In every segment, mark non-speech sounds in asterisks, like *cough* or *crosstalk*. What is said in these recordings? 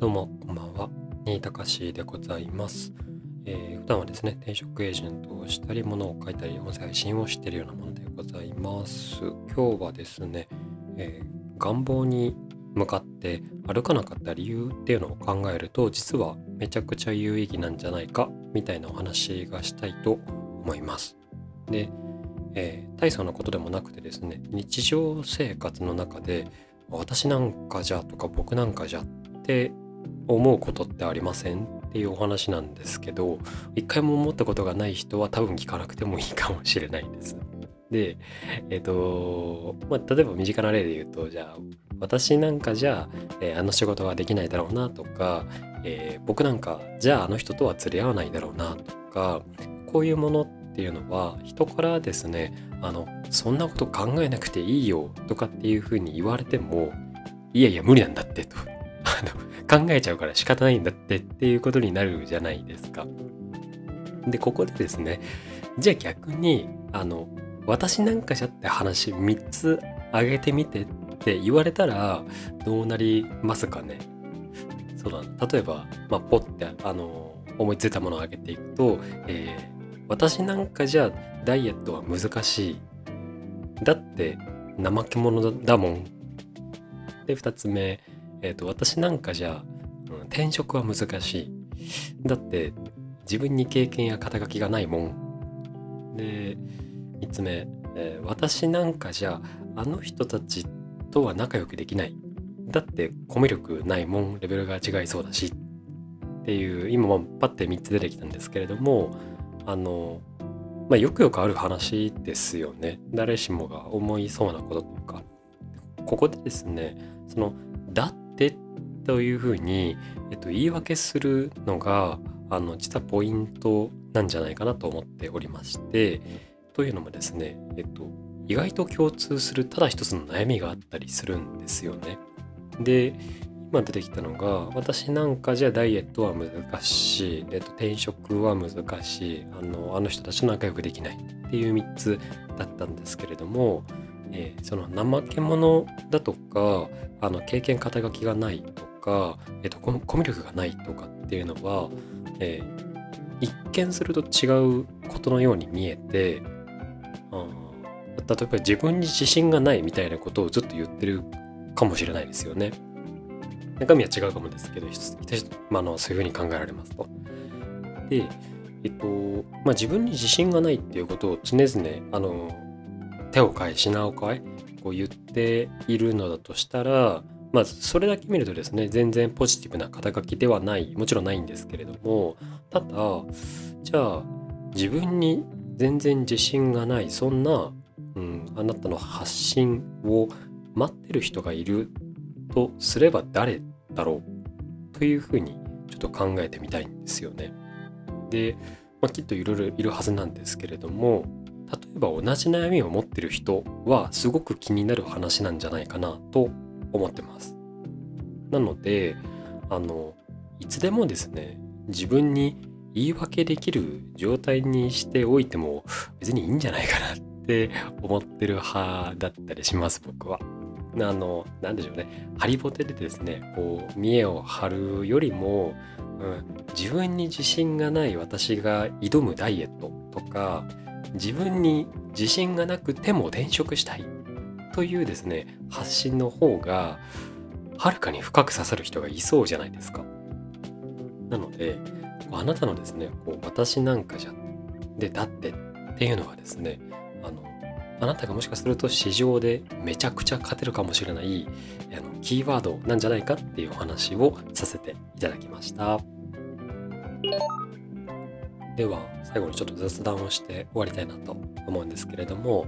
どうも、こんばんは。新高しでございます。えー普段はですね、転職エージェントをしたり、物を書いたり、音声配信をしているようなものでございます。今日はですね、えー願望に向かって歩かなかった理由っていうのを考えると、実はめちゃくちゃ有意義なんじゃないか、みたいなお話がしたいと思います。で、えー大層なことでもなくてですね、日常生活の中で、私なんかじゃとか僕なんかじゃって思うことってありませんっていうお話なんですけど一回も思ったことがない人は多分聞かなくてもいいかもしれないです。でえっ、とまあ例えば身近な例で言うとじゃあ私なんかじゃあ、えーあの仕事はできないだろうなとか、えー僕なんかじゃああの人とは釣り合わないだろうなとかこういうものっていうのは人からですねあのそんなこと考えなくていいよとかっていうふうに言われてもいやいや無理なんだってと *laughs* 考えちゃうから仕方ないんだってっていうことになるじゃないですか。でここでですねじゃあ逆にあの私なんかじゃって話3つ挙げてみてって言われたらどうなりますかね。そうだ例えば、まあ、ポッてあの思いついたものを挙げていくと、えー私なんかじゃダイエットは難しい。だって怠け者だもん。で2つ目、えーと私なんかじゃ、うん転職は難しい。だって自分に経験や肩書きがないもん。で3つ目、えー私なんかじゃあの人たちとは仲良くできない。だってコミュ力ないもん。レベルが違いそうだし。っていう今もパッて3つ出てきたんですけれどもあのまあよくよくある話ですよね。誰しもが思いそうなこととか。ここでですねその「だっ」というふうに、えっと、言い訳するのがあの実はポイントなんじゃないかなと思っておりましてというのもですね、えっと、意外と共通するただ一つの悩みがあったりするんですよね。で今出てきたのが私なんかじゃダイエットは難しい、えっと、転職は難しいあのあの人たちと仲良くできないっていう3つだったんですけれども、えーその怠け者だとかあの経験肩書きがないとか、えっと、コミコミュ力がないとかっていうのは、えー一見すると違うことのように見えてあ例えば自分に自信がないみたいなことをずっと言ってるかもしれないですよね。中身は違うかもですけど、一つ一つま、あのそういうふうに考えられますと。で、えっと、まあ、自分に自信がないっていうことを常々、あの、手を変え、品を変え、こう言っているのだとしたら、まあ、それだけ見るとですね、全然ポジティブな肩書きではない、もちろんないんですけれども、ただ、じゃあ、自分に全然自信がない、そんな、うん、あなたの発信を待ってる人がいるとすれば誰だろうというふうにちょっと考えてみたいんですよね。で、まあ、きっといろいろいるはずなんですけれども例えば同じ悩みを持ってる人はすごく気になる話なんじゃないかなと思ってます。なのであのいつでもですね自分に言い訳できる状態にしておいても別にいいんじゃないかなって *laughs* 思ってる派だったりします僕は。あの、なんでしょうね。ハリボテでですね、こう、見栄を張るよりも、うん、自分に自信がない私が挑むダイエットとか、自分に自信がなくても転職したいというですね、発信の方が、はるかに深く刺さる人がいそうじゃないですか。なので、あなたのですね、こう私なんかじゃ、で、だってっていうのはですね、あの、あなたがもしかすると市場でめちゃくちゃ勝てるかもしれないあのキーワードなんじゃないかっていうお話をさせていただきました。では最後にちょっと雑談をして終わりたいなと思うんですけれども、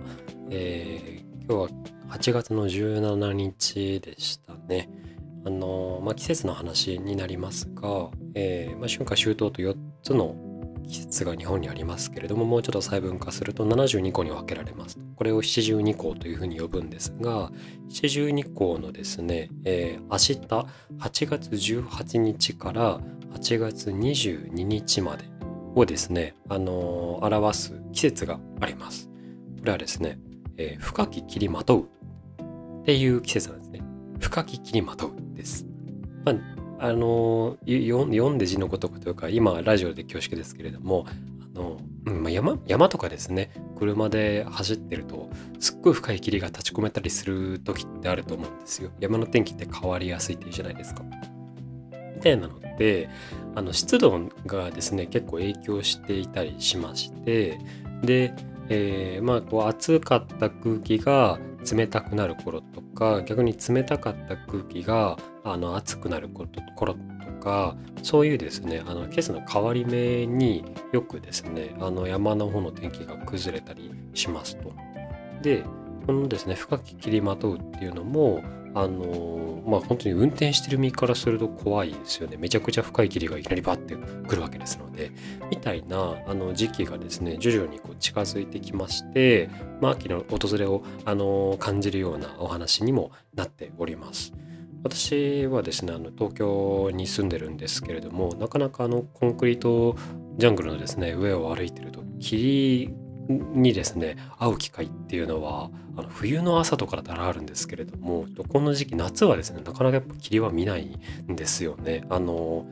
え今日は8月の17日でしたね。あのまあ、季節の話になりますが、えーまあ、春夏秋冬と4つの季節が日本にありますけれどももうちょっと細分化すると72個に分けられますこれを七十二項というふうに呼ぶんですが七十二項のですね、えー明日8月18日から8月22日までをですね、あのー表す季節がありますこれはですね、えー深き霧まとう。っていう季節なんですね。深き霧まとうです、まああの読んで字のごとくというか今ラジオで恐縮ですけれどもあの、うんまあ、山山とかですね車で走ってるとすっごい深い霧が立ち込めたりする時ってあると思うんですよ。山の天気って変わりやすいっていうじゃないですか。みたいなのであの湿度がですね結構影響していたりしましてで、えー、まあこう暑かった空気が冷たくなる頃とか逆に冷たかった空気があの暑くなる頃とかそういうですねあの季節の変わり目によくですねあの山の方の天気が崩れたりしますと。でこのですね深き切りまとうっていうのもあのまあ本当に運転してる身からすると怖いですよねめちゃくちゃ深い霧がいきなりバッてくるわけですのでみたいなあの時期がですね徐々にこう近づいてきまして、まあ、秋の訪れをあの感じるようなお話にもなっております。私はですねあの東京に住んでるんですけれどもなかなかあのコンクリートジャングルのですね上を歩いてると霧にですね会う機会っていうのはあの冬の朝とかだったらあるんですけれどもこの時期夏はですねなかなかやっぱ霧は見ないんですよね。あの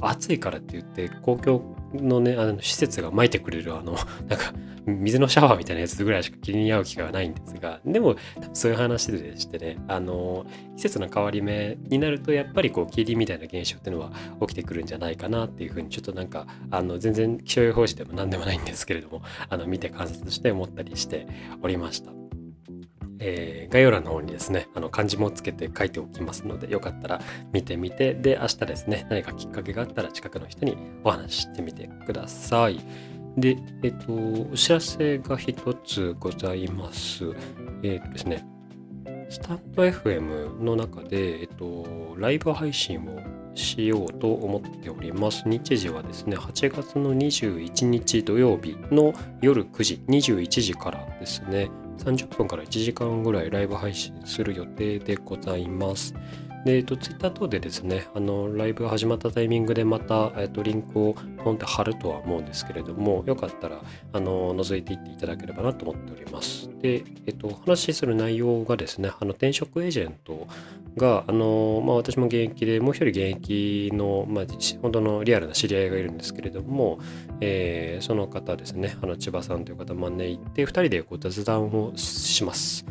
暑いからって言って公共のねあの施設が撒いてくれるあの *laughs* なんか水のシャワーみたいなやつぐらいしか霧に合う機会はないんですがでもそういう話でしてねあの季節の変わり目になるとやっぱりこう霧みたいな現象っていうのは起きてくるんじゃないかなっていうふうにちょっとなんかあの全然気象予報士でも何でもないんですけれどもあの見て観察して思ったりしておりました。えー、概要欄の方にですね、あの漢字もつけて書いておきますので、よかったら見てみて、で、明日ですね、何かきっかけがあったら近くの人にお話ししてみてください。で、えっ、と、お知らせが一つございます。えっ、とですね、スタンド FM の中で、えっと、ライブ配信をしようと思っております。日時はですね、8月の21日土曜日の夜9時、21時からですね、30分から1時間ぐらいライブ配信する予定でございます。で、えっと、ツイッター等でですね、あの、ライブが始まったタイミングでまた、えっと、リンクをポンって貼るとは思うんですけれども、よかったら、あの、覗いていっていただければなと思っております。で、えっと、お話しする内容がですね、あの、転職エージェントが、あの、まあ、私も現役で、もう一人現役の、まあ、本当のリアルな知り合いがいるんですけれども、えー、その方ですね、あの、千葉さんという方を招いて、二人でこう雑談をします。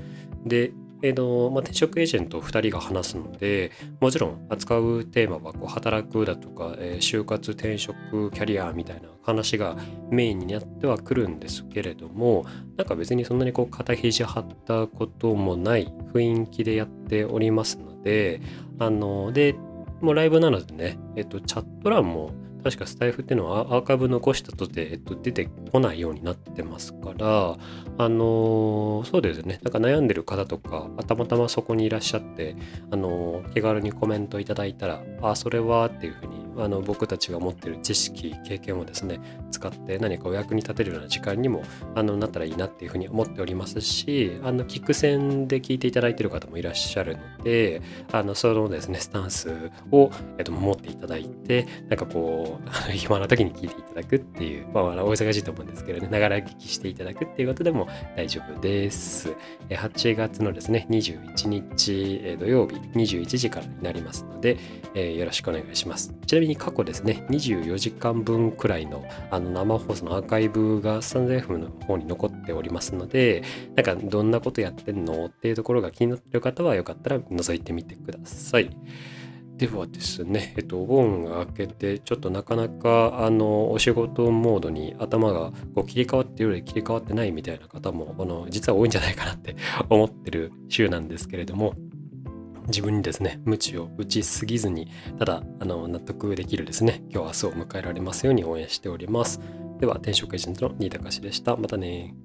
で、えーとまあ、転職エージェント2人が話すのでもちろん扱うテーマはこう働くだとか、えー、就活転職キャリアみたいな話がメインになってはくるんですけれどもなんか別にそんなにこう肩肘張ったこともない雰囲気でやっておりますのであのでもうライブなのでね、えっ、ー、と、チャット欄も確かスタイフっていうのはアーカイブ残したとて、えっと、出てこないようになってますから、あのー、そうですね、なんか悩んでる方とか、たまたまそこにいらっしゃって、あのー、気軽にコメントいただいたら、あ、それはっていうふうにあの僕たちが持ってる知識経験をですね使って何かお役に立てるような時間にもあのなったらいいなっていうふうに思っておりますしあの聞く線で聞いていただいている方もいらっしゃるのであのそのですねスタンスを、えっと、持っていただいてなんかこう *laughs* 暇な時に聞いていただくっていうまあお忙しいと思うんですけどねながら聞きしていただくっていうことでも大丈夫です。8月のですね21日土曜日21時からになりますので、えー、よろしくお願いします。ちなみにみに過去ですね、24時間分くらいのあの生放送のアーカイブがスタンド F の方に残っておりますので、なんかどんなことやってんのっていうところが気になってる方はよかったら覗いてみてください。ではですね、えっと、お盆が明けて、ちょっとなかなか、あの、お仕事モードに頭がこう切り替わってるより切り替わってないみたいな方も、あの、実は多いんじゃないかなって思ってる週なんですけれども、自分にですね、無知を打ちすぎずに、ただ、あの、納得できるですね、今日明日を迎えられますように応援しております。では、転職エージェントの新高氏でした。またね